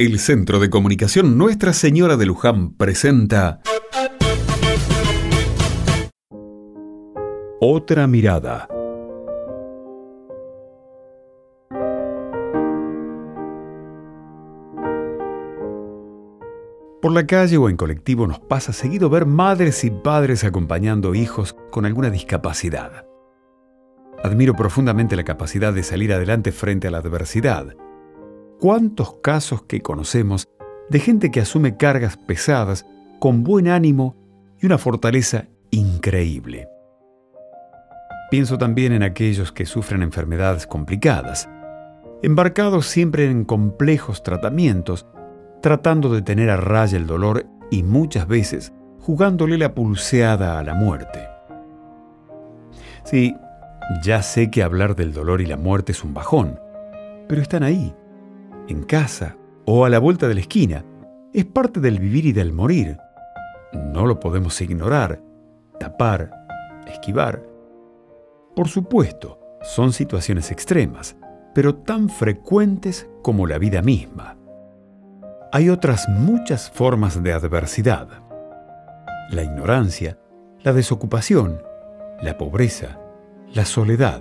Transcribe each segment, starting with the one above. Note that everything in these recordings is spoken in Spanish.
El Centro de Comunicación Nuestra Señora de Luján presenta Otra mirada. Por la calle o en colectivo nos pasa seguido ver madres y padres acompañando hijos con alguna discapacidad. Admiro profundamente la capacidad de salir adelante frente a la adversidad cuántos casos que conocemos de gente que asume cargas pesadas con buen ánimo y una fortaleza increíble. Pienso también en aquellos que sufren enfermedades complicadas, embarcados siempre en complejos tratamientos, tratando de tener a raya el dolor y muchas veces jugándole la pulseada a la muerte. Sí, ya sé que hablar del dolor y la muerte es un bajón, pero están ahí, en casa o a la vuelta de la esquina. Es parte del vivir y del morir. No lo podemos ignorar, tapar, esquivar. Por supuesto, son situaciones extremas, pero tan frecuentes como la vida misma. Hay otras muchas formas de adversidad. La ignorancia, la desocupación, la pobreza, la soledad.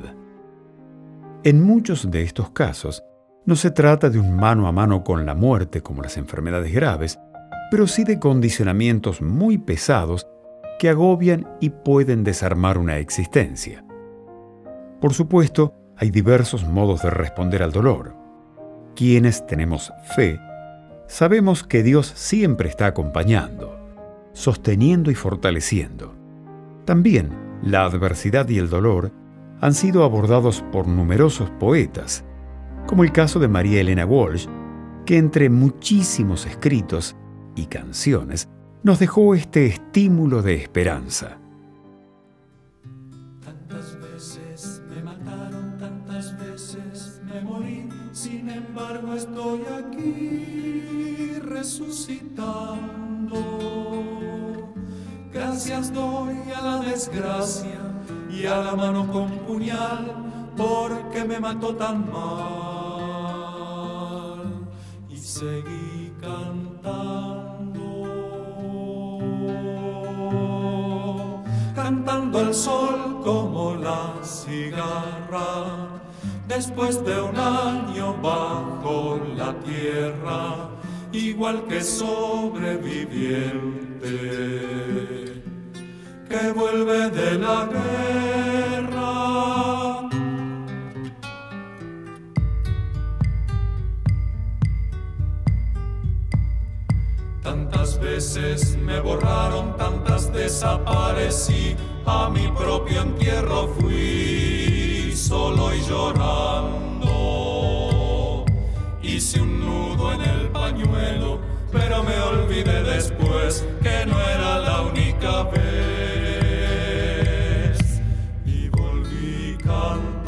En muchos de estos casos, no se trata de un mano a mano con la muerte como las enfermedades graves, pero sí de condicionamientos muy pesados que agobian y pueden desarmar una existencia. Por supuesto, hay diversos modos de responder al dolor. Quienes tenemos fe, sabemos que Dios siempre está acompañando, sosteniendo y fortaleciendo. También la adversidad y el dolor han sido abordados por numerosos poetas, como el caso de María Elena Walsh, que entre muchísimos escritos y canciones nos dejó este estímulo de esperanza. Tantas veces me mataron, tantas veces me morí, sin embargo estoy aquí resucitando. Gracias doy a la desgracia y a la mano con puñal porque me mató tan mal seguí cantando, cantando al sol como la cigarra, después de un año bajo la tierra, igual que sobreviviente que vuelve de la guerra Tantas veces me borraron, tantas desaparecí, a mi propio entierro fui solo y llorando. Hice un nudo en el pañuelo, pero me olvidé después que no era la única vez. Y volví cantando,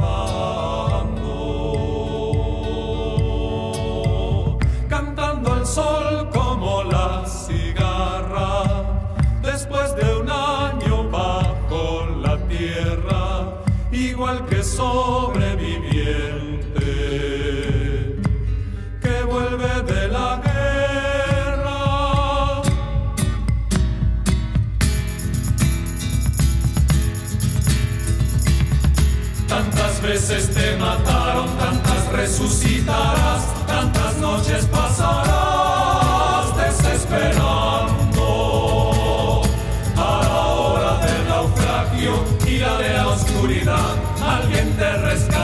veces te mataron, tantas resucitarás, tantas noches pasarás desesperando a la hora del naufragio y la de la oscuridad alguien te rescatará.